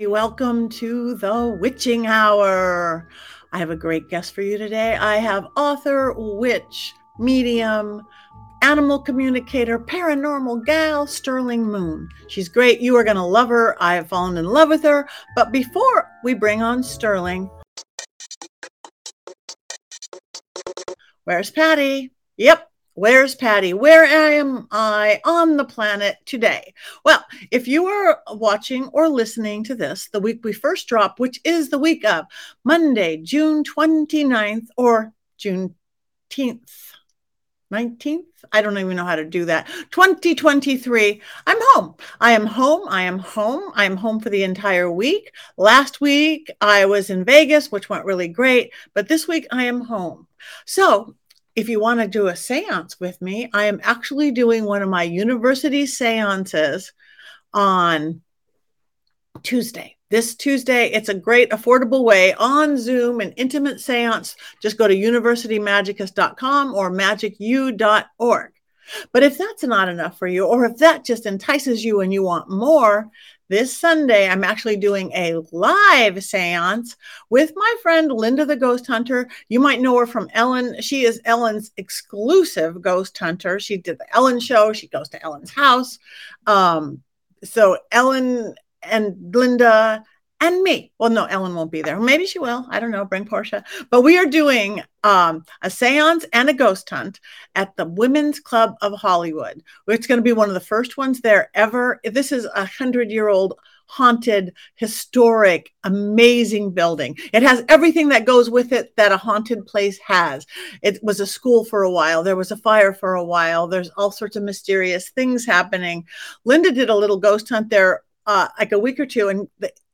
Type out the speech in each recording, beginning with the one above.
Welcome to the Witching Hour. I have a great guest for you today. I have author, witch, medium, animal communicator, paranormal gal, Sterling Moon. She's great. You are going to love her. I have fallen in love with her. But before we bring on Sterling, where's Patti? Yep, Where's Patti? Where am I on the planet today? Well, if you are watching or listening to this the week we first drop, which is the week of Monday, June 29th or June 10th, 19th? I don't even know how to do that. 2023. I'm home. I am home. I am home. I am home for the entire week. Last week I was in Vegas, which went really great, but this week I am home. So if you want to do a seance with me, I am actually doing one of my university seances on Tuesday. This Tuesday, it's a great affordable way on Zoom, an intimate seance. Just go to universitymagicus.com or magicu.org. But if that's not enough for you, or if that just entices you and you want more, this Sunday, I'm actually doing a live seance with my friend Linda the Ghost Hunter. You might know her from Ellen. She is Ellen's exclusive ghost hunter. She did the Ellen show, she goes to Ellen's house. Um, so, Ellen and Linda and me. Well, no, Ellen won't be there. Maybe she will. I don't know. Bring Portia. But we are doing um, a seance and a ghost hunt at the Women's Club of Hollywood. It's going to be one of the first ones there ever. This is a hundred year old haunted, historic, amazing building. It has everything that goes with it that a haunted place has. It was a school for a while. There was a fire for a while. There's all sorts of mysterious things happening. Linda did a little ghost hunt there uh, like a week or two, and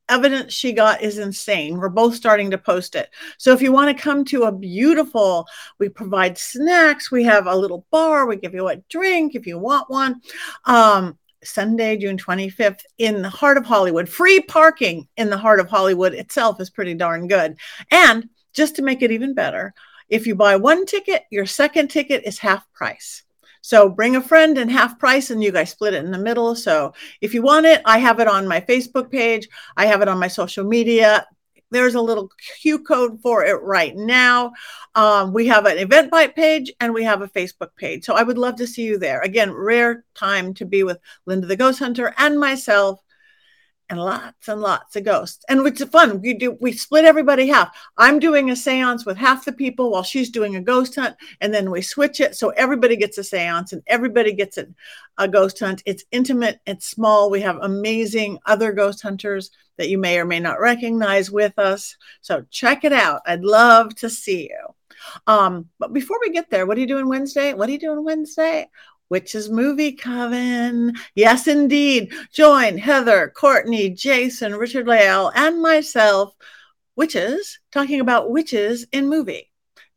evidence she got is insane. We're both starting to post it. So if you want to come to a beautiful, we provide snacks, we have a little bar, we give you a drink if you want one. Um, Sunday, June 25th, in the heart of Hollywood. Free parking in the heart of Hollywood itself is pretty darn good. And just to make it even better, if you buy one ticket, your second ticket is half price. So bring a friend and half price, and you guys split it in the middle. So if you want it, I have it on my Facebook page, I have it on my social media. There's a little Q code for it right now. Um, we have an Eventbrite page and we have a Facebook page. So I would love to see you there. Again, rare time to be with Linda the Ghost Hunter and myself and lots and lots of ghosts. And it's fun. We do we split everybody half. I'm doing a séance with half the people while she's doing a ghost hunt, and then we switch it so everybody gets a séance and everybody gets a, a ghost hunt. It's intimate, it's small. We have amazing other ghost hunters that you may or may not recognize with us. So check it out. I'd love to see you. Um, but before we get there, what are you doing Wednesday? What are you doing Wednesday? Witches Movie Coven. Yes, indeed. Join Heather, Courtney, Jason, Richard Leal, and myself, witches, talking about witches in movie.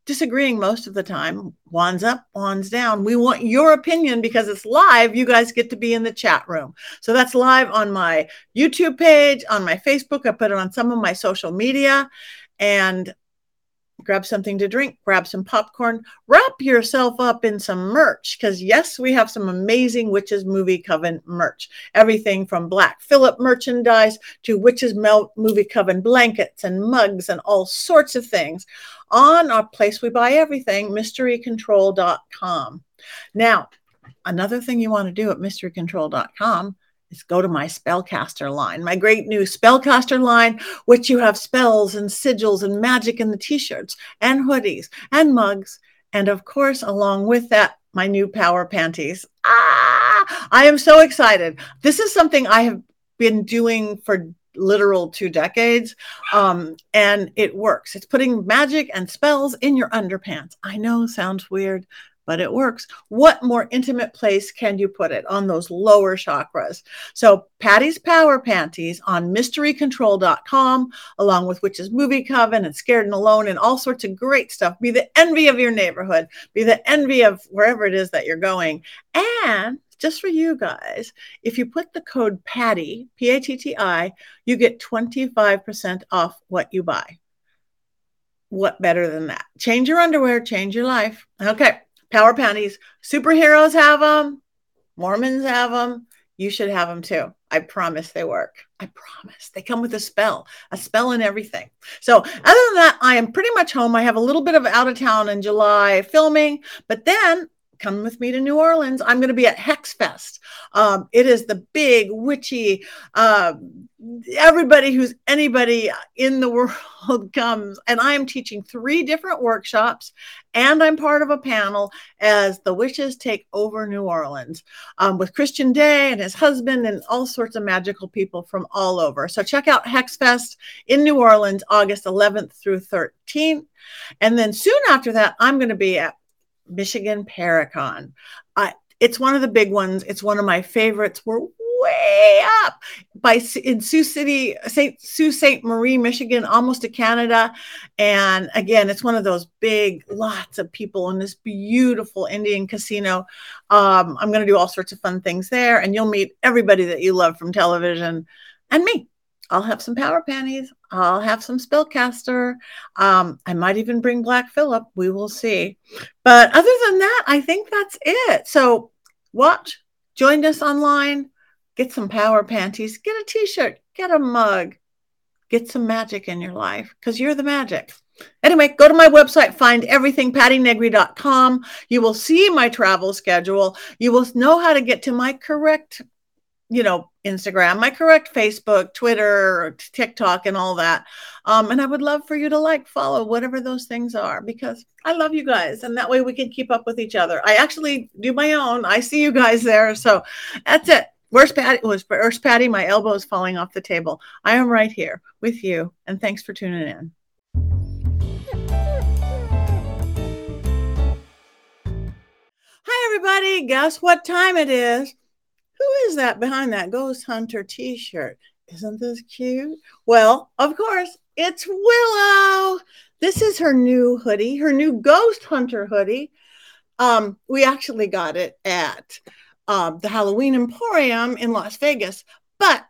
Disagreeing most of the time, wands up, wands down. We want your opinion because it's live. You guys get to be in the chat room. So that's live on my YouTube page, on my Facebook. I put it on some of my social media. And grab something to drink, grab some popcorn, wrap yourself up in some merch because, yes, we have some amazing Witches Movie Coven merch. Everything from Black Phillip merchandise to Witches Movie Coven blankets and mugs and all sorts of things on our place we buy everything, mysterycontrol.com. Now, another thing you want to do at mysterycontrol.com is go to my spellcaster line, my great new spellcaster line, which you have spells and sigils and magic in the t-shirts and hoodies and mugs. And of course, along with that, my new power panties. Ah, I am so excited. This is something I have been doing for literal two decades. Um, and it works. It's putting magic and spells in your underpants. I know sounds weird, but it works. What more intimate place can you put it on those lower chakras? So, Patti's Power Panties on mysterycontrol.com, along with Witches Movie Coven and Scared and Alone and all sorts of great stuff. Be the envy of your neighborhood, be the envy of wherever it is that you're going. And just for you guys, if you put the code PATTI, P A T T I, you get 25% off what you buy. What better than that? Change your underwear, change your life. Okay. Power panties. Superheroes have them. Mormons have them. you should have them too. I promise they work. I promise. They come with a spell, a spell and everything. So, other than that, I am pretty much home. I have a little bit of out of town in July filming, but then come with me to New Orleans. I'm going to be at Hex Fest. Um, it is the big, witchy, uh, everybody who's anybody in the world comes. And I am teaching three different workshops, and I'm part of a panel as the witches take over New Orleans um, with Christian Day and his husband and all sorts of magical people from all over. So check out Hex Fest in New Orleans, August 11th through 13th. And then soon after that, I'm going to be at Michigan Paracon. Uh, it's one of the big ones. It's one of my favorites. We're way up by in Sioux City, St. Sault Saint Marie, Michigan, almost to Canada. And again, it's one of those big, lots of people in this beautiful Indian casino. Um, I'm going to do all sorts of fun things there, and you'll meet everybody that you love from television and me. I'll have some power panties. I'll have some spellcaster. Um, I might even bring Black Phillip. We will see. But other than that, I think that's it. So watch, join us online, get some power panties, get a t-shirt, get a mug, get some magic in your life because you're the magic. Anyway, go to my website, find everything, pattinegri.com. You will see my travel schedule. You will know how to get to my correct you know, Instagram, my correct Facebook, Twitter, TikTok, and all that. Um, and I would love for you to like, follow, whatever those things are, because I love you guys. And that way we can keep up with each other. I actually do my own. I see you guys there. So that's it. Where's Patti? Where's Patti? My elbow is falling off the table. I am right here with you. And thanks for tuning in. Hi, everybody. Guess what time it is? Who is that behind that Ghost Hunter t shirt? Isn't this cute? Well, of course, it's Willow. This is her new hoodie, her new Ghost Hunter hoodie. Um, we actually got it at um, the Halloween Emporium in Las Vegas, but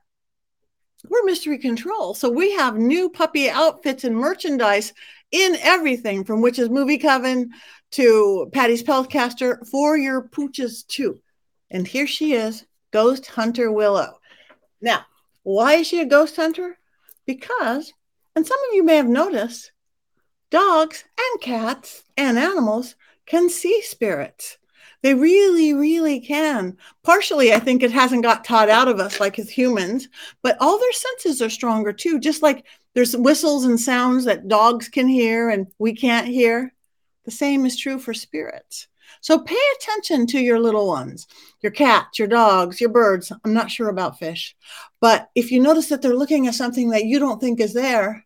we're mystery control. So we have new puppy outfits and merchandise in everything from Witches Movie Coven to Patti's Spellcaster for your pooches too. And here she is ghost hunter Willow. Now, why is she a ghost hunter? Because, and some of you may have noticed, dogs and cats and animals can see spirits. They really, really can. Partially, I think it hasn't got taught out of us like as humans, but all their senses are stronger too. Just like there's whistles and sounds that dogs can hear and we can't hear. The same is true for spirits. So pay attention to your little ones, your cats, your dogs, your birds. I'm not sure about fish. But if you notice that they're looking at something that you don't think is there,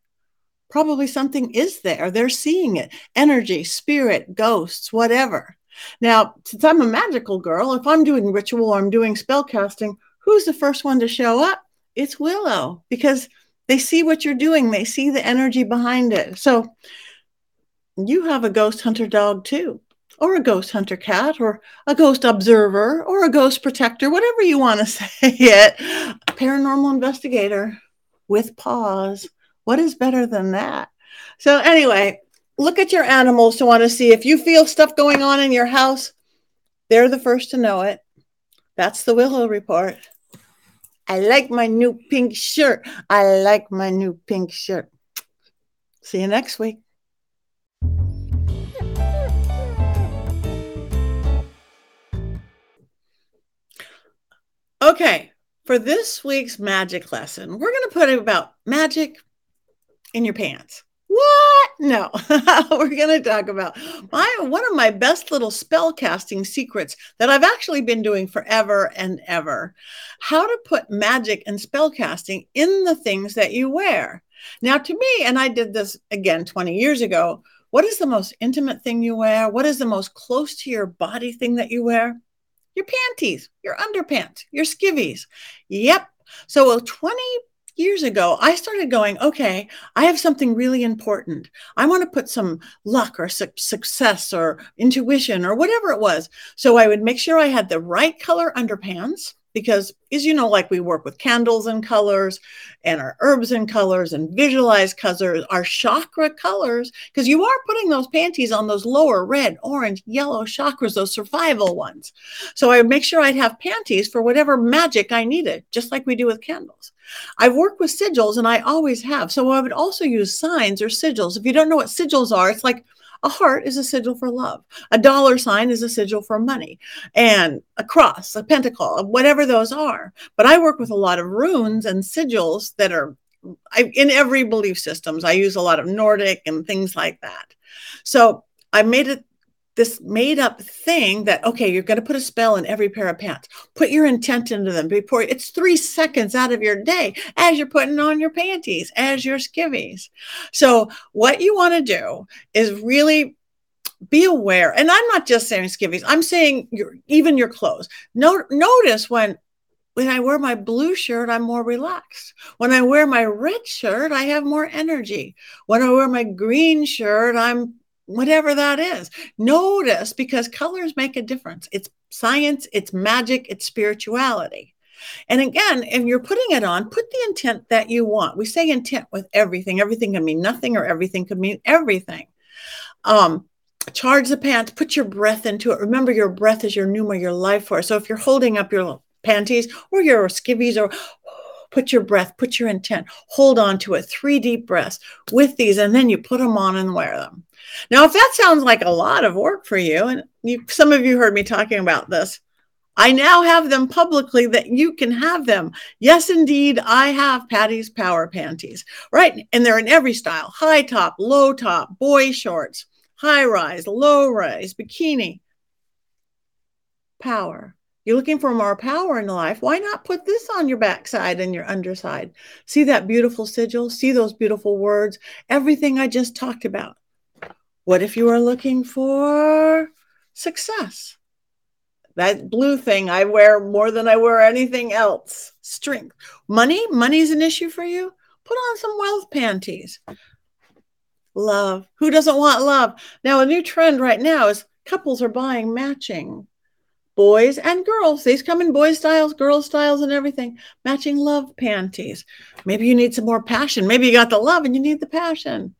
probably something is there. They're seeing it energy, spirit, ghosts, whatever. Now, since I'm a magical girl, if I'm doing ritual or I'm doing spell casting, who's the first one to show up? It's Willow because they see what you're doing, they see the energy behind it. So you have a ghost hunter dog too or a ghost hunter cat or a ghost observer or a ghost protector, whatever you want to say it, a paranormal investigator with paws. What is better than that? So, anyway, look at your animals to want to see if you feel stuff going on in your house, they're the first to know it. That's the Willow Report. I like my new pink shirt. I like my new pink shirt. See you next week. Okay, for this week's magic lesson, we're going to put about magic in your pants. What? No, we're going to talk about my one of my best little spell casting secrets that I've actually been doing forever and ever. How to put magic and spell casting in the things that you wear. Now, to me, and I did this again 20 years ago, what is the most intimate thing you wear? What is the most close to your body thing that you wear? Your panties, your underpants, your skivvies. Yep. So 20 years ago, I started going, okay, I have something really important. I want to put some luck or su- success or intuition or whatever it was. So I would make sure I had the right color underpants because as you know like we work with candles and colors and our herbs and colors and visualize colors our chakra colors because you are putting those panties on those lower red orange yellow chakras those survival ones. So i would make sure i'd have panties for whatever magic i needed just like we do with candles. I've worked with sigils and i always have. So i would also use signs or sigils. If you don't know what sigils are it's like a heart is a sigil for love. A dollar sign is a sigil for money. And a cross, a pentacle, whatever those are. But I work with a lot of runes and sigils that are I, in every belief systems. I use a lot of Nordic and things like that. So I made it this made up thing that okay you're going to put a spell in every pair of pants put your intent into them before it's three seconds out of your day as you're putting on your panties as your skivvies so what you want to do is really be aware and i'm not just saying skivvies i'm saying your even your clothes no, notice when when I wear my blue shirt, I'm more relaxed. When I wear my red shirt, I have more energy. When I wear my green shirt, I'm whatever that is. Notice because colors make a difference. It's science, it's magic, it's spirituality. And again, if you're putting it on, put the intent that you want. We say intent with everything. Everything can mean nothing, or everything could mean everything. Um, charge the pants, put your breath into it. Remember, your breath is your pneuma, your life force. So if you're holding up your panties or your skivvies or put your breath, put your intent, hold on to it, three deep breaths with these, and then you put them on and wear them. Now, if that sounds like a lot of work for you, and you, some of you heard me talking about this, I now have them publicly that you can have them. Yes, indeed, I have Patti's Power Panties, right? And they're in every style high top, low top, boy shorts, high rise, low rise, bikini. Power. You're looking for more power in life. Why not put this on your backside and your underside? See that beautiful sigil? See those beautiful words? Everything I just talked about. What if you are looking for success? That blue thing I wear more than I wear anything else. Strength. Money? Money's an issue for you? Put on some wealth panties. Love. Who doesn't want love? Now, a new trend right now is couples are buying matching boys and girls. These come in boy styles, girl styles, and everything. Matching love panties. Maybe you need some more passion. Maybe you got the love and you need the passion.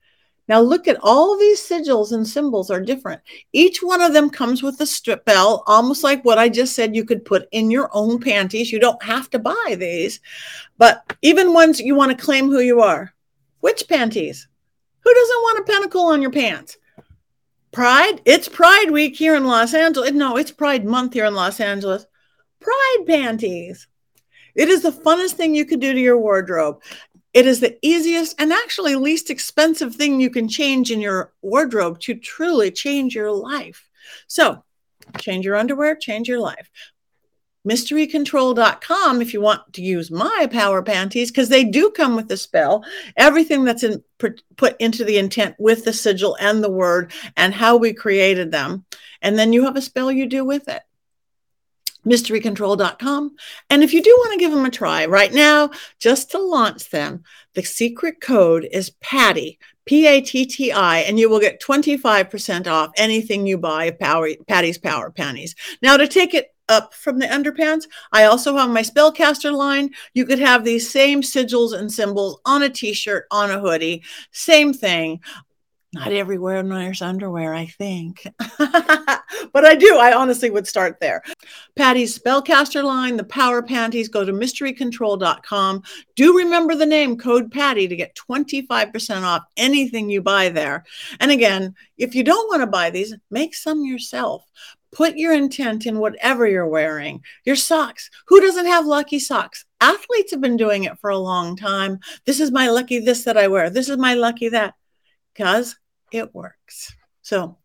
Now look at all these sigils and symbols are different. Each one of them comes with a strip bell, almost like what I just said you could put in your own panties. You don't have to buy these, but even ones you want to claim who you are. Which panties? Who doesn't want a pentacle on your pants? Pride? It's Pride Week here in Los Angeles. No, it's Pride Month here in Los Angeles. Pride panties. It is the funnest thing you could do to your wardrobe. It is the easiest and actually least expensive thing you can change in your wardrobe to truly change your life. So, change your underwear, change your life. Mysterycontrol.com if you want to use my power panties because they do come with the spell. Everything that's in, put into the intent with the sigil and the word and how we created them. And then you have a spell you do with it mysterycontrol.com. And if you do want to give them a try right now, just to launch them, the secret code is PATTI, P A T T I, and you will get 25% off anything you buy Power, Patti's Power Panties. Now, to take it up from the underpants, I also have my spellcaster line. You could have these same sigils and symbols on a t shirt, on a hoodie, same thing. Not everywhere wears underwear, I think. but I do. I honestly would start there. Patti's Spellcaster line, the Power Panties, go to mysterycontrol.com. Do remember the name code Patti to get 25% off anything you buy there. And again, if you don't want to buy these, make some yourself. Put your intent in whatever you're wearing. Your socks. Who doesn't have lucky socks? Athletes have been doing it for a long time. This is my lucky this that I wear. This is my lucky that. Because it works. So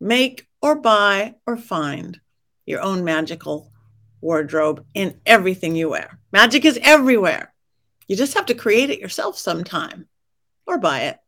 make or buy or find your own magical wardrobe in everything you wear. Magic is everywhere. You just have to create it yourself sometime or buy it.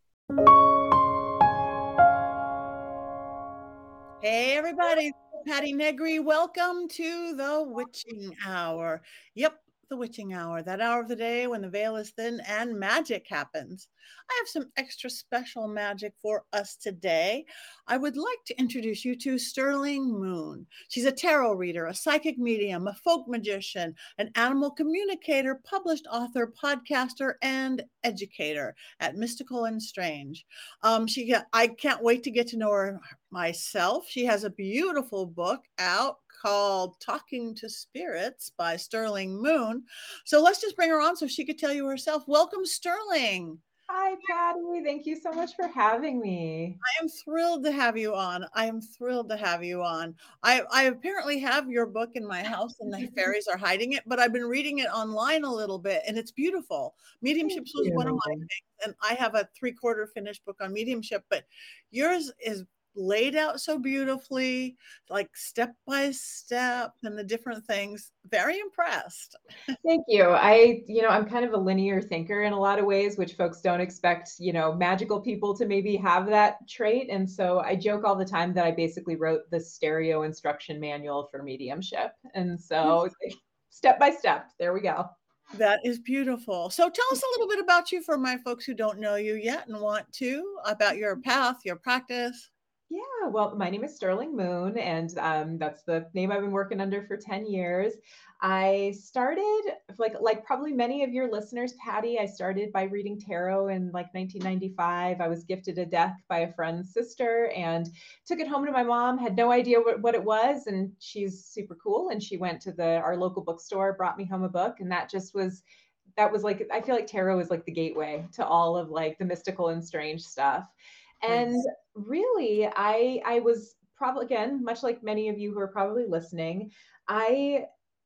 Hey, everybody. Patti Negri. Welcome to the Witching Hour. Yep. The witching hour, that hour of the day when the veil is thin and magic happens. I have some extra special magic for us today. I would like to introduce you to Sterling Moon. She's a tarot reader, a psychic medium, a folk magician, an animal communicator, published author, podcaster, and educator at Mystical and Strange. Um, she, I can't wait to get to know her myself. She has a beautiful book out called Talking to Spirits by Sterling Moon. So let's just bring her on so she could tell you herself. Welcome, Sterling. Hi, Patti. Thank you so much for having me. I am thrilled to have you on. I am thrilled to have you on. I, I apparently have your book in my house and the fairies are hiding it, but I've been reading it online a little bit and it's beautiful. Mediumship was one of my things, and I have a three quarter finished book on mediumship, but yours is laid out so beautifully, like step by step and the different things. Very impressed. Thank you. I, you know, I'm kind of a linear thinker in a lot of ways, which folks don't expect, you know, magical people to maybe have that trait. And so I joke all the time that I basically wrote the stereo instruction manual for mediumship. And so step by step, there we go. That is beautiful. So tell us a little bit about you for my folks who don't know you yet and want to, about your path, your practice. Yeah, well, my name is Sterling Moon, and um, that's the name I've been working under for 10 years. I started, like, like probably many of your listeners, Patti, I started by reading tarot in like 1995. I was gifted a deck by a friend's sister and took it home to my mom, had no idea what, what it was. And she's super cool. And she went to the our local bookstore, brought me home a book, and that just was that was like I feel like tarot is like the gateway to all of like the mystical and strange stuff. And nice. really, I I was probably again, much like many of you who are probably listening, I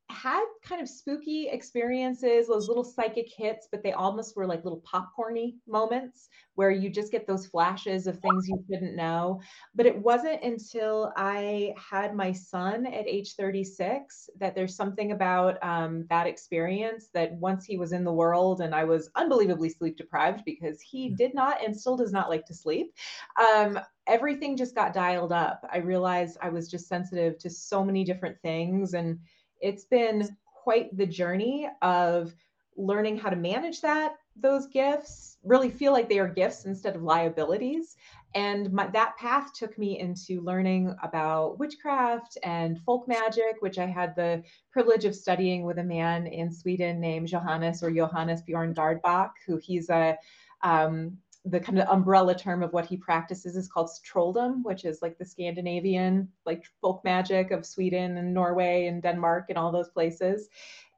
had kind of spooky experiences, those little psychic hits, but they almost were like little popcorny moments where you just get those flashes of things you didn't know. But it wasn't until I had my son at age 36 that there's something about um, that experience that once he was in the world and I was unbelievably sleep deprived because he mm. did not and still does not like to sleep. Um, everything just got dialed up. I realized I was just sensitive to so many different things and it's been quite the journey of learning how to manage that those gifts really feel like they are gifts instead of liabilities. And my, that path took me into learning about witchcraft and folk magic which i had the privilege of studying with a man in sweden named johannes or johannes bjorn Gårdbäck who he's a um, the kind of umbrella term of what he practices is called trolldom, which is like the Scandinavian, like folk magic of Sweden and Norway and Denmark and all those places.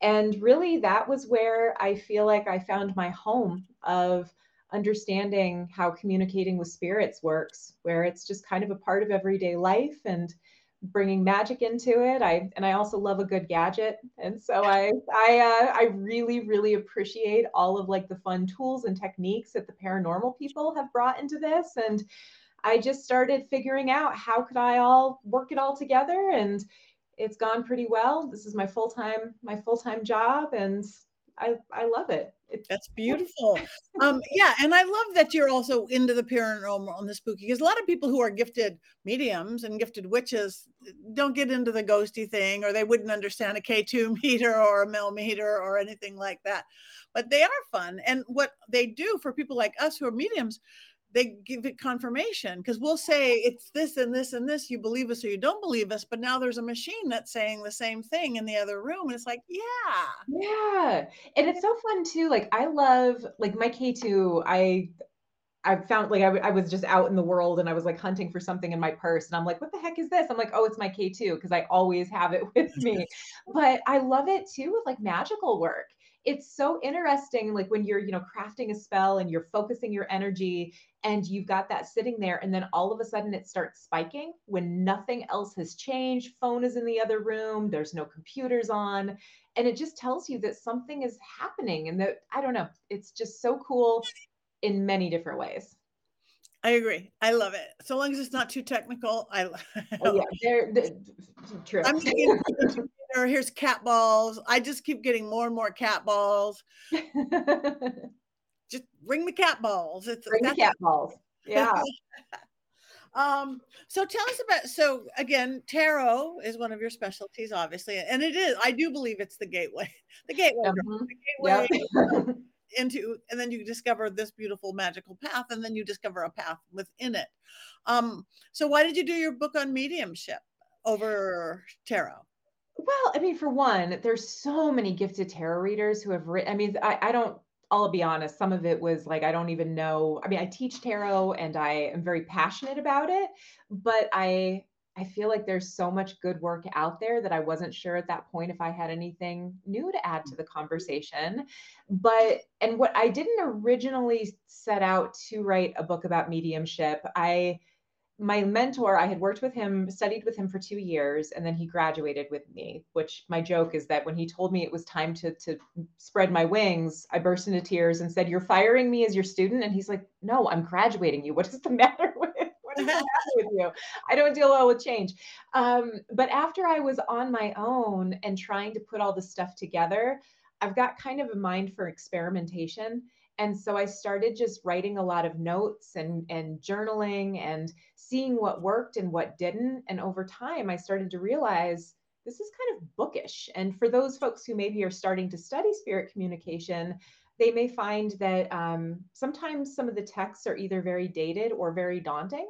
And really, that was where I feel like I found my home of understanding how communicating with spirits works, where it's just kind of a part of everyday life and bringing magic into it. I and I also love a good gadget, and so I I uh, I really really appreciate all of like the fun tools and techniques that the paranormal people have brought into this, and I just started figuring out how could I all work it all together, and it's gone pretty well. This is my full time my full time job, and I I love it. That's beautiful. um, yeah, and I love that you're also into the paranormal and the spooky because a lot of people who are gifted mediums and gifted witches don't get into the ghosty thing, or they wouldn't understand a K2 meter or a millimeter or anything like that. But they are fun, and what they do for people like us who are mediums, they give it confirmation because we'll say it's this and this and this. You believe us or you don't believe us, but now there's a machine that's saying the same thing in the other room. And it's like, yeah. Yeah. And it's so fun too. Like, I love, like, my K2, I, I found like I, I was just out in the world and I was like hunting for something in my purse and I'm like, what the heck is this? I'm like, oh, it's my K2 because I always have it with me. but I love it too with like magical work it's so interesting like when you're you know crafting a spell and you're focusing your energy and you've got that sitting there and then all of a sudden it starts spiking when nothing else has changed phone is in the other room there's no computers on and it just tells you that something is happening and that i don't know it's just so cool in many different ways I agree. I love it. So long as it's not too technical. I oh, yeah, they're, they're true. I'm thinking, here's cat balls. I just keep getting more and more cat balls. just bring the cat balls. It's bring the cat balls. Yeah. Um, so tell us about so again, tarot is one of your specialties, obviously, and it is. I do believe it's the gateway, the gateway, mm-hmm. the gateway into, and then you discover this beautiful magical path, and then you discover a path within it. Um, so why did you do your book on mediumship over tarot? Well, I mean, for one, there's so many gifted tarot readers who have written. I mean, I, I don't I'll be honest, some of it was like, I don't even know. I mean, I teach tarot and I am very passionate about it, but I, I feel like there's so much good work out there that I wasn't sure at that point if I had anything new to add to the conversation. But, and what I didn't originally set out to write a book about mediumship, I, my mentor, I had worked with him, studied with him for two years, and then he graduated with me. Which my joke is that when he told me it was time to to spread my wings, I burst into tears and said, "You're firing me as your student?" And he's like, "No, I'm graduating you. What is the matter with what is the matter with you? I don't deal well with change." Um, but after I was on my own and trying to put all this stuff together, I've got kind of a mind for experimentation and so i started just writing a lot of notes and and journaling and seeing what worked and what didn't. And over time i started to realize this is kind of bookish. And for those folks who maybe are starting to study spirit communication they may find that um, sometimes some of the texts are either very dated or very daunting.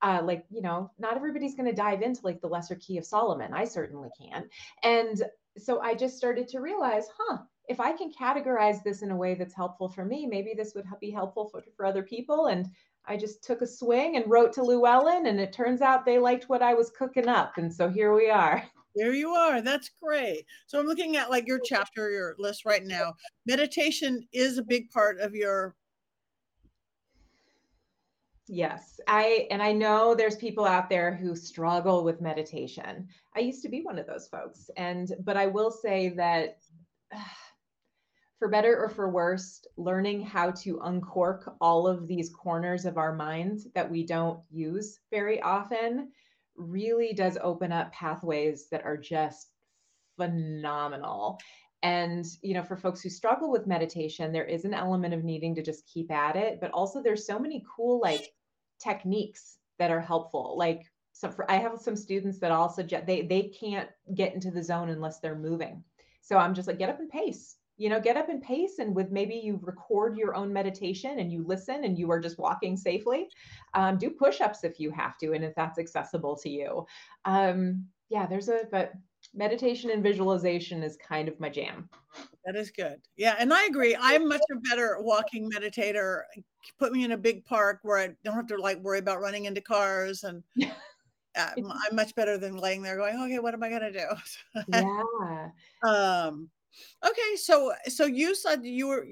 Uh, like you know not everybody's going to dive into like the lesser key of solomon. I certainly can and so i just started to realize huh if I can categorize this in a way that's helpful for me, maybe this would be helpful for, for other people. And I just took a swing and wrote to Llewellyn, and it turns out they liked what I was cooking up. And so here we are. There you are. That's great. So I'm looking at like your chapter, your list right now. Meditation is a big part of your Yes, I and I know there's people out there who struggle with meditation. I used to be one of those folks and but I will say that for better or for worse, learning how to uncork all of these corners of our minds that we don't use very often really does open up pathways that are just phenomenal. And, you know, for folks who struggle with meditation, there is an element of needing to just keep at it, but also there's so many cool like techniques that are helpful. Like so for I have some students that also they they can't get into the zone unless they're moving. So I'm just like get up and pace you know get up and pace and with maybe you record your own meditation and you listen and you are just walking safely um, do push-ups if you have to and if that's accessible to you. Um, yeah there's a but meditation and visualization is kind of my jam. That is good. Yeah and i agree. I'm much a better walking meditator. Put me in a big park where i don't have to like worry about running into cars and I'm, I'm much better than laying there going okay what am i going to do? Yeah. Um Okay, so so you said you were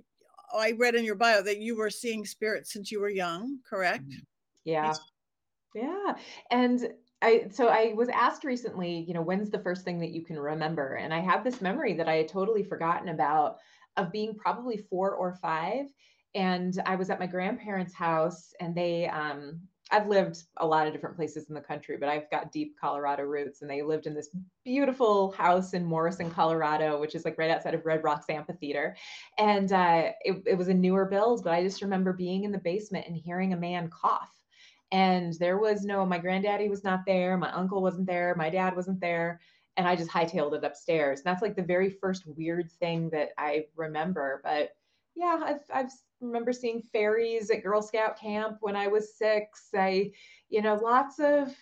I read in your bio that you were seeing spirits since you were young, correct? Mm-hmm. Yeah. Yeah. And I so I was asked recently, you know, when's the first thing that you can remember? And I have this memory that I had totally forgotten about of being probably 4 or 5 and I was at my grandparents' house and they um I've lived a lot of different places in the country, but I've got deep Colorado roots. And they lived in this beautiful house in Morrison, Colorado, which is like right outside of Red Rocks Amphitheater. And uh, it, it was a newer build, but I just remember being in the basement and hearing a man cough. And there was no, my granddaddy was not there, my uncle wasn't there, my dad wasn't there. And I just hightailed it upstairs. And that's like the very first weird thing that I remember. But yeah, I've, I've remember seeing fairies at Girl Scout camp when I was six. I, you know, lots of,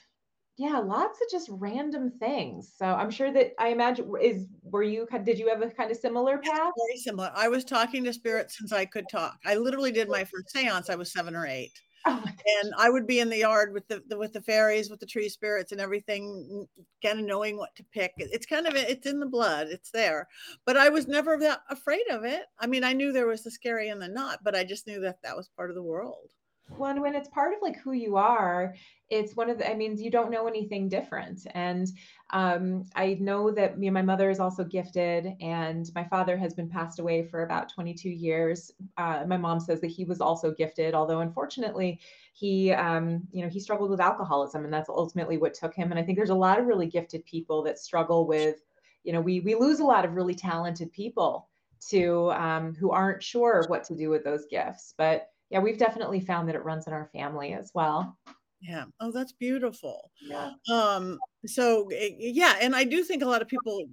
yeah, lots of just random things. So I'm sure that I imagine is were you did you have a kind of similar path? Very similar. I was talking to spirits since I could talk. I literally did my first seance. I was seven or eight. Oh and I would be in the yard with the, the, with the fairies, with the tree spirits, and everything, kind of knowing what to pick. It's kind of it's in the blood. It's there, but I was never that afraid of it. I mean, I knew there was the scary and the not, but I just knew that that was part of the world. Well, when it's part of like who you are, it's one of the, I mean, you don't know anything different. And um, I know that me and my mother is also gifted, and my father has been passed away for about 22 years. Uh, my mom says that he was also gifted, although unfortunately, he, um, you know, he struggled with alcoholism, and that's ultimately what took him. And I think there's a lot of really gifted people that struggle with, you know, we we lose a lot of really talented people to um, who aren't sure what to do with those gifts, but yeah, we've definitely found that it runs in our family as well. Yeah. Oh, that's beautiful. Yeah. Um, so eh, yeah, and I do think a lot of people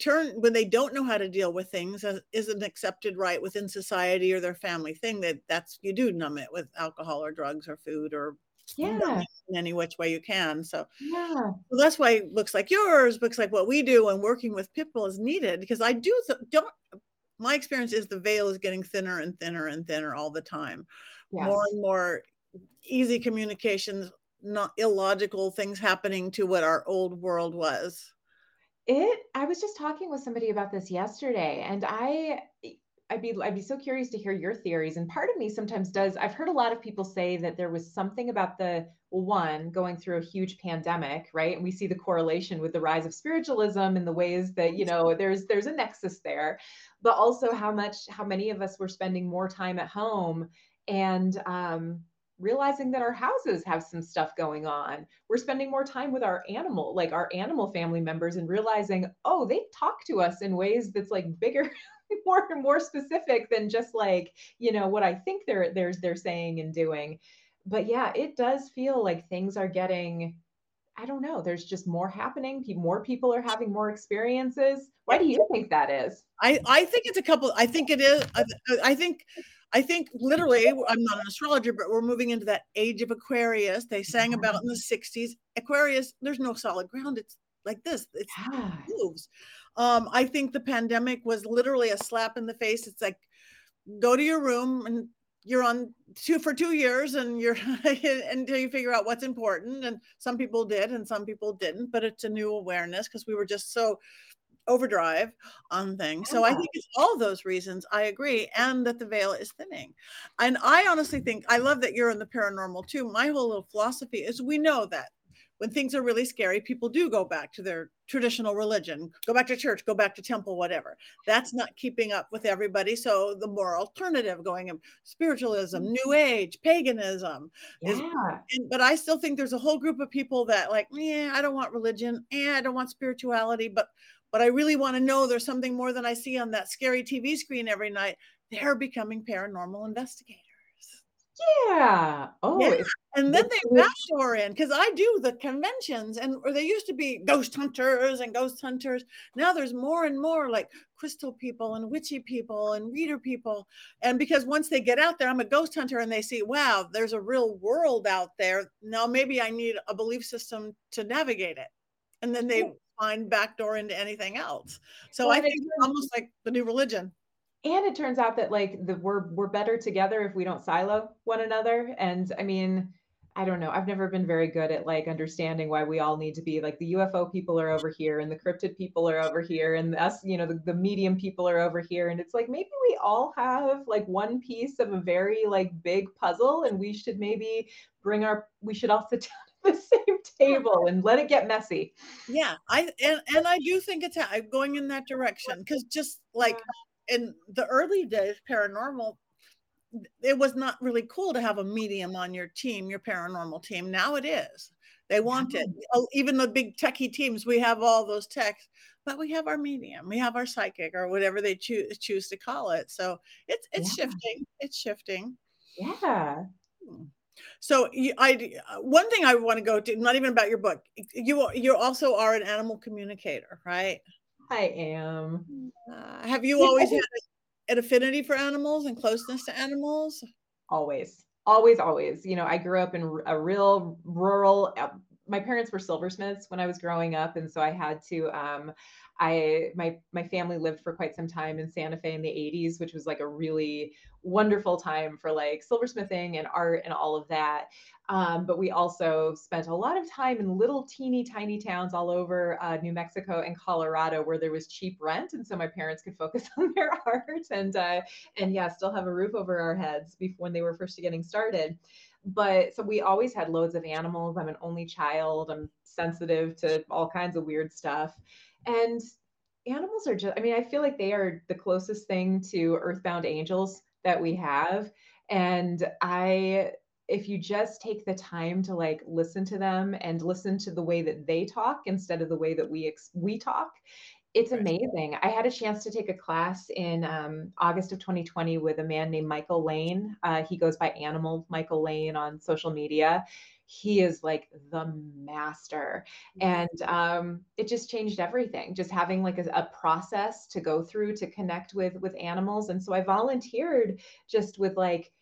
turn when they don't know how to deal with things as is an accepted right within society or their family thing that that's you do numb it with alcohol or drugs or food or yeah in any which way you can. So yeah, well, that's why books like yours, books like what we do, and working with people is needed because I do th- don't. My experience is the veil is getting thinner and thinner and thinner all the time. yes. More and more easy communications, not illogical things happening to what our old world was. It I was just talking with somebody about this yesterday and I I'd be I'd be so curious to hear your theories and part of me sometimes does I've heard a lot of people say that there was something about the one going through a huge pandemic, right? And we see the correlation with the rise of spiritualism and the ways that, you know, there's there's a nexus there, but also how much how many of us were spending more time at home and um realizing that our houses have some stuff going on. We're spending more time with our animal, like our animal family members, and realizing, oh, they talk to us in ways that's like bigger, more and more specific than just like, you know, what I think they're they're they're saying and doing. But yeah, it does feel like things are getting I don't know. There's just more happening. More people are having more experiences. Why do you think that is? I, I think it's a couple. I think it is. I, I think I think literally, I'm not an astrologer, but we're moving into that age of Aquarius. They sang mm-hmm. about in the 60s. Aquarius, there's no solid ground. It's like this. It Yeah. moves. Um, I think the pandemic was literally a slap in the face. It's like go to your room and you're on two for two years and you're until you figure out what's important. And some people did and some people didn't, but it's a new awareness because we were just so overdrive on things. So I think it's all those reasons. I agree, and that the veil is thinning. And I honestly think I love that you're in the paranormal too. My whole little philosophy is we know that when things are really scary, people do go back to their traditional religion, go back to church, go back to temple, whatever. That's not keeping up with everybody. So the more alternative going in spiritualism, mm-hmm. new age, paganism is Yeah. and, but I still think there's a whole group of people that like, yeah, I don't want religion, yeah, I don't want spirituality, but but I really want to know there's something more than I see on that scary TV screen every night. They're becoming paranormal investigators. Yeah. Oh, Yeah. And then they backdoor in because I do the conventions and or they used to be ghost hunters and ghost hunters. Now there's more and more like crystal people and witchy people and reader people. And because once they get out there, I'm a ghost hunter and they see, wow, there's a real world out there. Now maybe I need a belief system to navigate it. And then they Yeah. find backdoor into anything else. So Well, I think it's almost like the new religion. And it turns out that like the we're we're better together if we don't silo one another. And I mean, I don't know. I've never been very good at like understanding why we all need to be like the UFO people are over here and the cryptid people are over here and us, you know, the, the medium people are over here. And it's like maybe we all have like one piece of a very like big puzzle and we should maybe bring our we should all sit down at the same table and let it get messy. Yeah, I and, and I do think it's going in that direction because just like in the early days, paranormal, it was not really cool to have a medium on your team, your paranormal team. Now it is. They want it. Oh, Even the big techie teams, we have all those techs, but we have our medium, we have our psychic, or whatever they choose choose to call it. So it's it's Yeah. shifting. It's shifting. Yeah. So I one thing I want to go to, not even about your book. You you also are an animal communicator, right? I am. Uh, have you always had an affinity for animals and closeness to animals? Always, always, always. You know, I grew up in a real rural. Uh, my parents were silversmiths when I was growing up, and so I had to. Um, I my my family lived for quite some time in Santa Fe in the '80s, which was like a really wonderful time for like silversmithing and art and all of that. Um, but we also spent a lot of time in little teeny tiny towns all over uh, New Mexico and Colorado where there was cheap rent, and so my parents could focus on their art and uh, and yeah, still have a roof over our heads when they were first getting started. But so we always had loads of animals. I'm an only child. I'm sensitive to all kinds of weird stuff. And animals are just, I mean, I feel like they are the closest thing to earthbound angels that we have. And I, if you just take the time to like listen to them and listen to the way that they talk instead of the way that we ex- we talk, It's amazing. I had a chance to take a class in um, August of 2020 with a man named Michael Lane. Uh, he goes by Animal Michael Lane on social media. He is like the master. And um, it just changed everything. Just having like a, a process to go through to connect with with animals. And so I volunteered just with like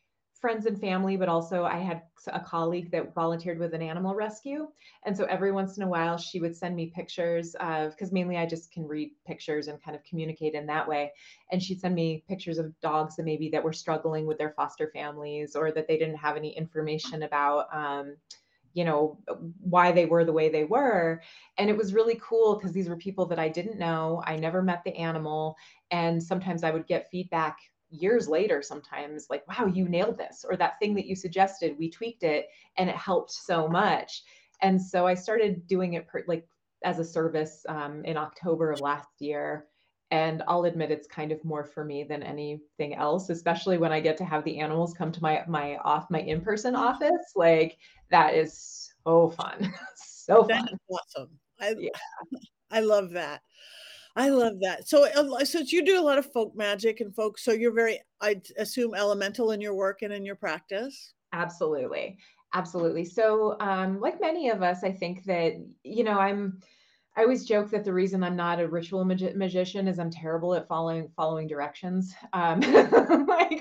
friends and family, but also I had a colleague that volunteered with an animal rescue. And so every once in a while, she would send me pictures of, because mainly I just can read pictures and kind of communicate in that way. And she'd send me pictures of dogs that maybe that were struggling with their foster families or that they didn't have any information about. Um, you know why they were the way they were and it was really cool because these were people that i didn't know i never met the animal and sometimes i would get feedback years later sometimes like wow you nailed this or that thing that you suggested we tweaked it and it helped so much. And so i started doing it per, like as a service um, in october of last year. And i'll admit it's kind of more for me than anything else especially when i get to have the animals come to my my off my in-person mm-hmm. office. Like that is so fun. So fun. awesome. I yeah. i love that I love that. So, since you do a lot of folk magic and folk, so you're very, I assume, elemental in your work and in your practice. Absolutely, absolutely. So, um, like many of us, I think that you know, I'm. I always joke that the reason I'm not a ritual magi- magician is I'm terrible at following following directions. Um, like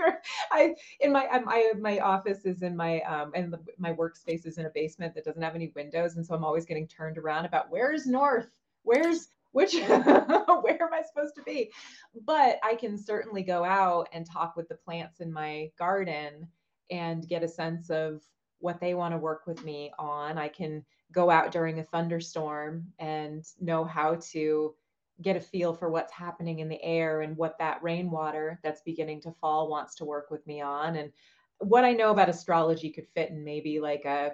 I in my my my office is in my um and my workspace is in a basement that doesn't have any windows, and so I'm always getting turned around about where's north, where's which where am I supposed to be? But I can certainly go out and talk with the plants in my garden and get a sense of what they want to work with me on. I can go out during a thunderstorm and know how to get a feel for what's happening in the air and what that rainwater that's beginning to fall wants to work with me on and what I know about astrology could fit in maybe like a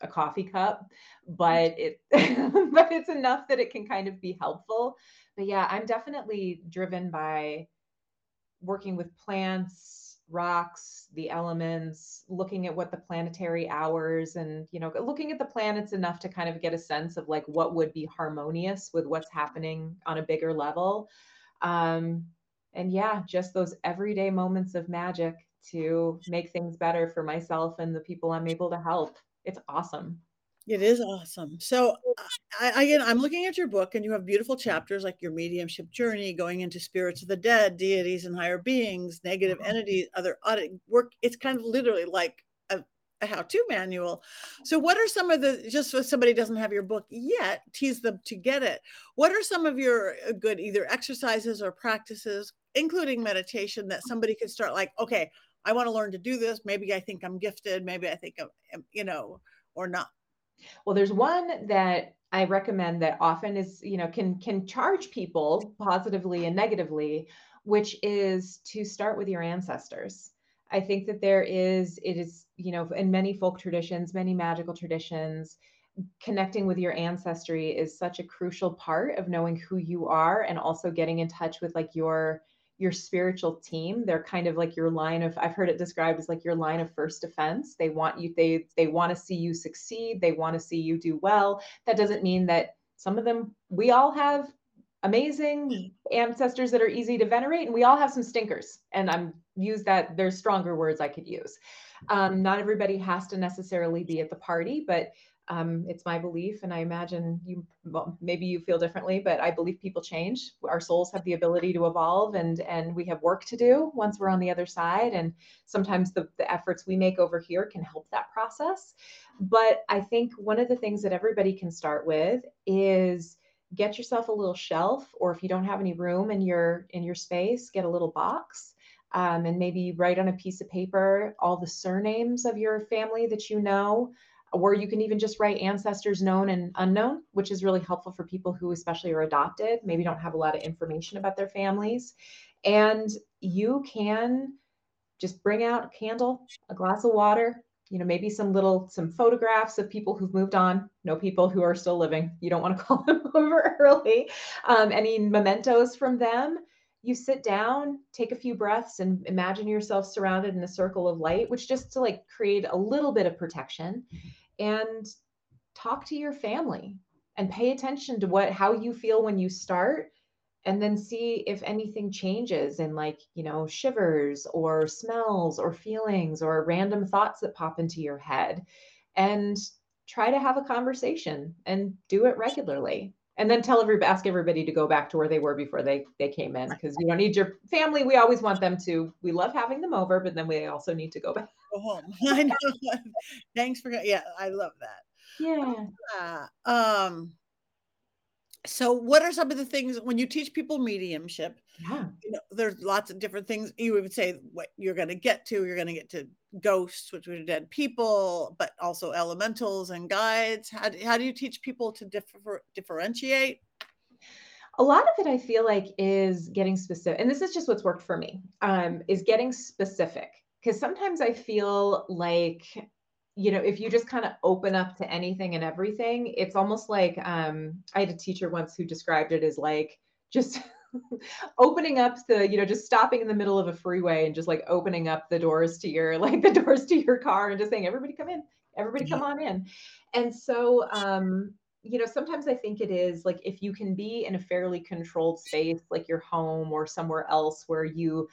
a coffee cup, but it but it's enough that it can kind of be helpful. But yeah, I'm definitely driven by working with plants, rocks, the elements, looking at what the planetary hours and you know, looking at the planets enough to kind of get a sense of like what would be harmonious with what's happening on a bigger level. Um, and yeah, just those everyday moments of magic to make things better for myself and the people I'm able to help it's awesome. It is awesome. So, I, again, I'm looking at your book, and you have beautiful chapters like your mediumship journey, going into spirits of the dead, deities and higher beings, negative mm-hmm. entities, other audit work. It's kind of literally like a, a how-to manual. So, what are some of the just so somebody doesn't have your book yet, tease them to get it? What are some of your uh, good either exercises or practices, including meditation, that somebody could start like, okay, I want to learn to do this. Maybe I think I'm gifted. Maybe I think I'm, you know, or not. Well, there's one that I recommend that often is, you know, can can charge people positively and negatively, which is to start with your ancestors. I think that there is, it is, you know, in many folk traditions, many magical traditions, connecting with your ancestry is such a crucial part of knowing who you are and also getting in touch with like your your spiritual team they're kind of like your line of i've heard it described as like your line of first defense. They want you they they want to see you succeed they want to see you do well. That doesn't mean that some of them we all have amazing ancestors that are easy to venerate and we all have some stinkers and i'm use that there's stronger words i could use. Um, not everybody has to necessarily be at the party but um, it's my belief, and I imagine you well, maybe you feel differently, but I believe people change. Our souls have the ability to evolve, and and we have work to do once we're on the other side. And sometimes the, the efforts we make over here can help that process. But I think one of the things that everybody can start with is get yourself a little shelf, or if you don't have any room in your in your space, get a little box. Um, and maybe write on a piece of paper all the surnames of your family that you know or you can even just write ancestors known and unknown, which is really helpful for people who, especially, are adopted, maybe don't have a lot of information about their families. And you can just bring out a candle, a glass of water, you know, maybe some little some photographs of people who've moved on, no people who are still living. You don't want to call them over early. Um, any mementos from them you sit down, take a few breaths, and imagine yourself surrounded in a circle of light, which just to like create a little bit of protection. And talk to your family and pay attention to what how you feel when you start and then see if anything changes in like you know shivers or smells or feelings or random thoughts that pop into your head. And try to have a conversation and do it regularly and then tell everybody ask everybody to go back to where they were before they they came in because you don't need your family. We always want them to we love having them over but then we also need to go back. Go home. I know. Thanks for yeah i love that. Yeah. Uh, um so what are some of the things when you teach people mediumship yeah. you know there's lots of different things you would say what you're going to get to you're going to get to ghosts which are dead people but also elementals and guides. How do, how do you teach people to differ, differentiate? A lot of it i feel like is getting specific and this is just what's worked for me um, is getting specific because sometimes i feel like you know, if you just kind of open up to anything and everything, it's almost like um, I had a teacher once who described it as like just opening up the, you know, just stopping in the middle of a freeway and just like opening up the doors to your, like the doors to your car and just saying, everybody come in, everybody come on in. And so, um, you know, sometimes I think it is like if you can be in a fairly controlled space, like your home or somewhere else where you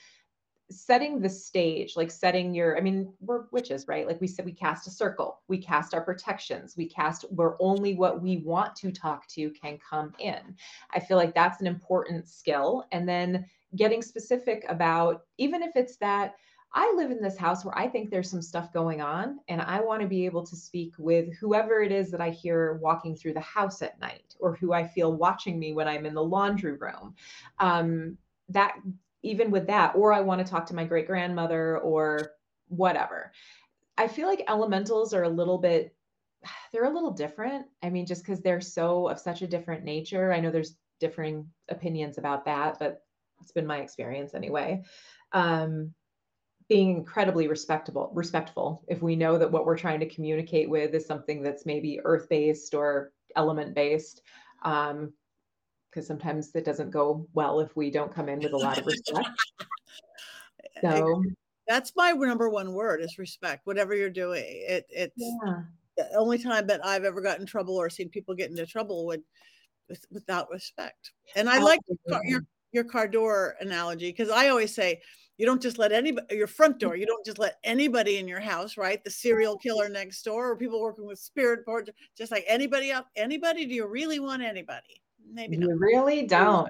setting the stage, like setting your, I mean, we're witches, right? Like we said, we cast a circle, we cast our protections, we cast where only what we want to talk to can come in. I feel like that's an important skill. And then getting specific about, even if it's that, I live in this house where I think there's some stuff going on, and I want to be able to speak with whoever it is that I hear walking through the house at night, or who I feel watching me when I'm in the laundry room. Um, that even with that, or I want to talk to my great grandmother or whatever. I feel like elementals are a little bit, they're a little different. I mean, just because they're so of such a different nature. I know there's differing opinions about that, but it's been my experience anyway. Um, being incredibly respectable, respectful. If we know that what we're trying to communicate with is something that's maybe earth based or element based, um, because sometimes it doesn't go well if we don't come in with a lot of respect. so that's my number one word is respect. Whatever you're doing, it it's yeah. the only time that I've ever gotten in trouble or seen people get into trouble with, with without respect. And I like your your car door analogy because I always say you don't just let anybody your front door you don't just let anybody in your house right the serial killer next door or people working with spirit board just like anybody up anybody do you really want anybody maybe you really don't.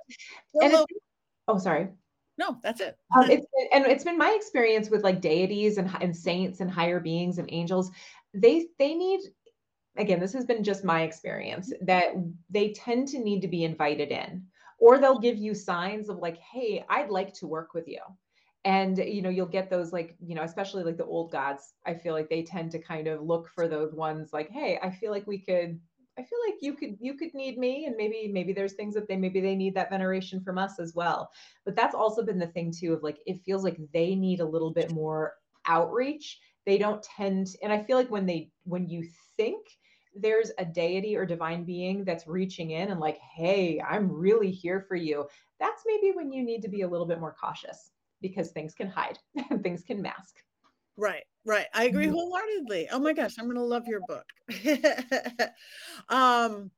Oh, sorry. No, that's it. Um, it's been, and it's been my experience with like deities and, and saints and higher beings and angels. They they need again. This has been just my experience that they tend to need to be invited in, or they'll give you signs of like, "Hey, I'd like to work with you." and you know you'll get those like you know especially like the old gods i feel like they tend to kind of look for those ones like hey i feel like we could I feel like you could you could need me and maybe maybe there's things that they maybe they need that veneration from us as well. But that's also been the thing too of like it feels like they need a little bit more outreach. They don't tend and I feel like when they when you think there's a deity or divine being that's reaching in and like, "Hey, I'm really here for you." That's maybe when you need to be a little bit more cautious because things can hide and things can mask. Right, right. I agree mm-hmm. wholeheartedly. Oh my gosh, I'm going to love your book. um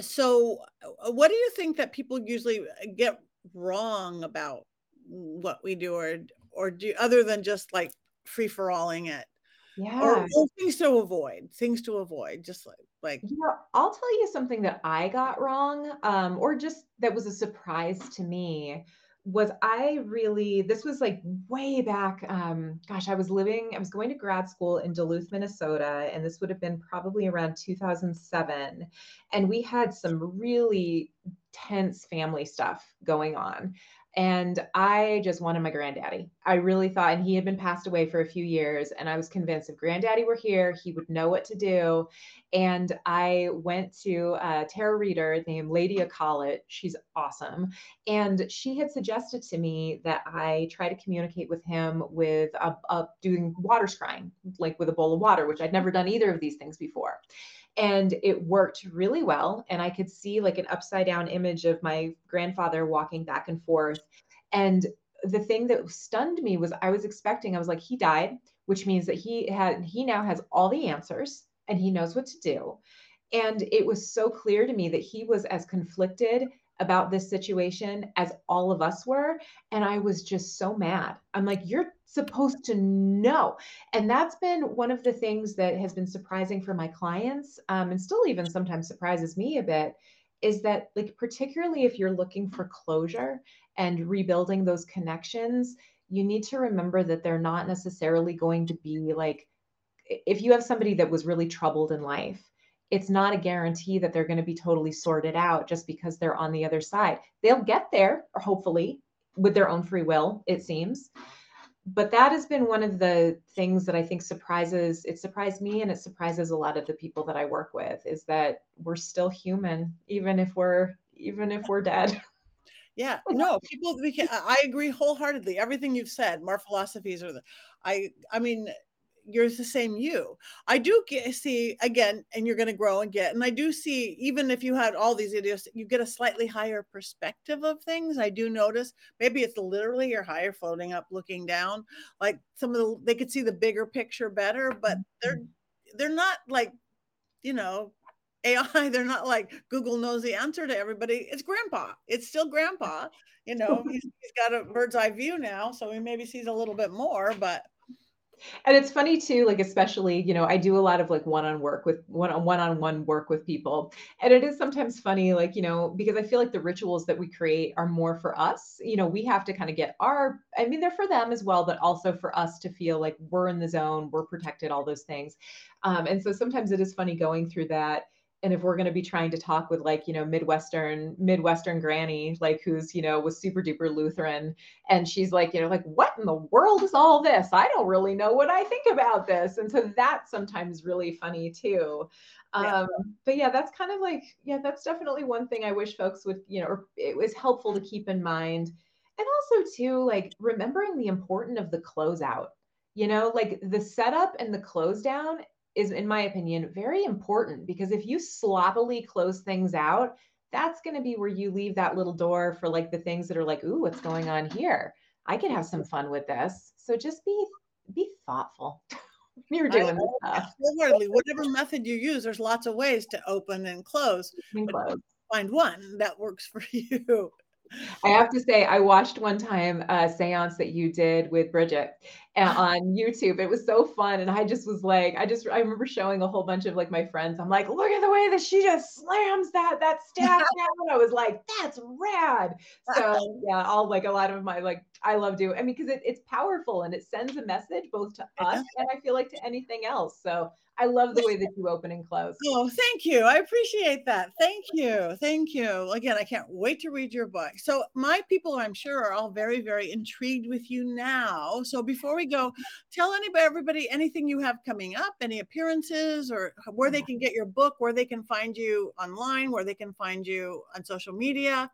so uh, what do you think that people usually uh, get wrong about what we do or or do other than just like free for alling it? Yeah. Or, or, things to avoid, things to avoid, just like like you know, I'll tell you something that I got wrong, um, or just that was a surprise to me was I really, this was like way back. Um, gosh, I was living, I was going to grad school in Duluth, Minnesota, and this would have been probably around 2007. And we had some really tense family stuff going on. And I just wanted my granddaddy. I really thought, and he had been passed away for a few years. And I was convinced if granddaddy were here, he would know what to do. And I went to a tarot reader named Lady Akalit. She's awesome. And she had suggested to me that I try to communicate with him with a, a doing water scrying, like with a bowl of water, which I'd never done either of these things before and it worked really well and i could see like an upside down image of my grandfather walking back and forth and the thing that stunned me was i was expecting i was like he died which means that he had he now has all the answers and he knows what to do and it was so clear to me that he was as conflicted about this situation as all of us were. And I was just so mad. I'm like, you're supposed to know. And that's been one of the things that has been surprising for my clients um, and still even sometimes surprises me a bit is that, like, particularly if you're looking for closure and rebuilding those connections, you need to remember that they're not necessarily going to be like, if you have somebody that was really troubled in life, it's not a guarantee that they're going to be totally sorted out just because they're on the other side. They'll get there, or hopefully, with their own free will, it seems. But that has been one of the things that I think surprises, it surprised me and it surprises a lot of the people that I work with is that we're still human, even if we're even if we're dead. Yeah, no, people. We can, I agree wholeheartedly. Everything you've said, more philosophies are the. I. I mean, you're the same you. I do get, see again, and you're going to grow and get, and I do see even if you had all these ideas, you get a slightly higher perspective of things. I do notice maybe it's literally you're higher floating up, looking down. Like some of the they could see the bigger picture better, but they're mm-hmm. they're not like you know AI, they're not like Google knows the answer to everybody. It's grandpa. It's still grandpa. You know, he's, he's got a bird's eye view now, so he maybe sees a little bit more, but and it's funny too like especially you know i do a lot of like one-on work with one on one-on-one work with people. And it is sometimes funny like you know because i feel like the rituals that we create are more for us. You know we have to kind of get our i mean they're for them as well but also for us to feel like we're in the zone we're protected all those things. Um, and so sometimes it is funny going through that and if we're going to be trying to talk with like you know midwestern midwestern granny like who's you know was super duper lutheran and she's like you know like what in the world is all this? I don't really know what i think about this. And so that's sometimes really funny too. Yeah. um but yeah that's kind of like yeah that's definitely one thing i wish folks would you know it was helpful to keep in mind. And also too like remembering the importance of the closeout you know like the setup and the close down is, in my opinion, very important because if you sloppily close things out, that's going to be where you leave that little door for like the things that are like, ooh, what's going on here? I can have some fun with this. So just be be thoughtful. You're doing stuff. Whatever method you use, there's lots of ways to open and close. close. Find one that works for you. I have to say, I watched one time a seance that you did with Bridget on YouTube. It was so fun. And I just was like, I just, I remember showing a whole bunch of like my friends. I'm like, look at the way that she just slams that, that staff down. I was like, that's rad. So yeah, all like a lot of my, like, I love doing, I mean, because it, it's powerful and it sends a message both to us and I feel like to anything else. So I love the way that you open and close. Oh, thank you. I appreciate that. Thank you. Thank you. Again, I can't wait to read your book. So, my people, I'm sure, are all very, very intrigued with you now. So, before we go, tell anybody, everybody, anything you have coming up, any appearances, or where they can get your book, where they can find you online, where they can find you on social media.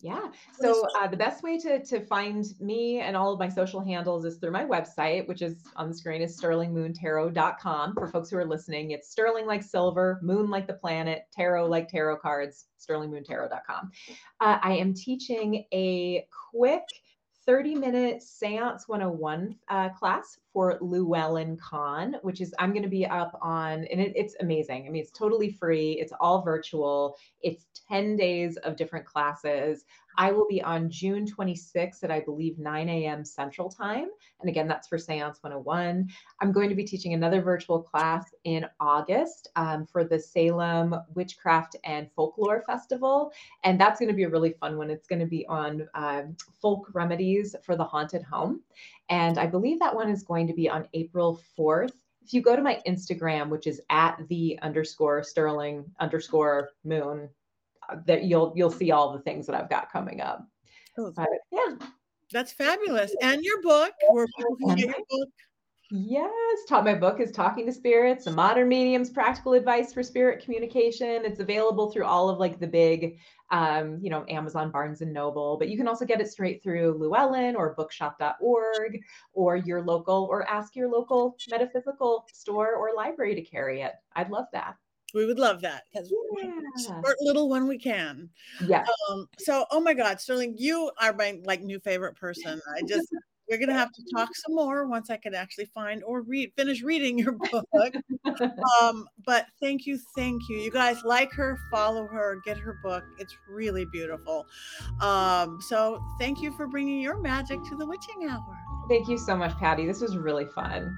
Yeah. So uh, the best way to to find me and all of my social handles is through my website, which is on the screen is sterlingmoontarot.com. For folks who are listening, it's sterling like silver, moon like the planet, tarot like tarot cards, sterlingmoontarot.com. Uh, I am teaching a quick 30 minute Seance 101 uh, class for Llewellyn Con, which is, I'm going to be up on, and it, it's amazing. I mean, it's totally free, it's all virtual, it's 10 days of different classes. I will be on June 26th at, I believe, 9 a.m. Central Time. And again, that's for Seance 101. I'm going to be teaching another virtual class in August um, for the Salem Witchcraft and Folklore Festival. And that's going to be a really fun one. It's going to be on um, folk remedies for the haunted home. And I believe that one is going to be on April 4th if you go to my Instagram, which is at the underscore sterling underscore moon uh, that you'll you'll see all the things that I've got coming up. Oh, but, yeah, that's fabulous. And your book, where people can get your book. Yes, taught my book is Talking to Spirits, a modern medium's practical advice for spirit communication. It's available through all of like the big um, you know, Amazon, Barnes and Noble, but you can also get it straight through Llewellyn or bookshop.org or your local or ask your local metaphysical store or library to carry it. I'd love that. We would love that because yeah. support little when we can. Yeah. Um, so, oh my God, Sterling, you are my like new favorite person. I just we're gonna have to talk some more once I can actually find or read finish reading your book. um, but thank you, thank you. You guys like her, follow her, get her book. It's really beautiful. Um, so thank you for bringing your magic to the witching hour. Thank you so much, Patti. This was really fun.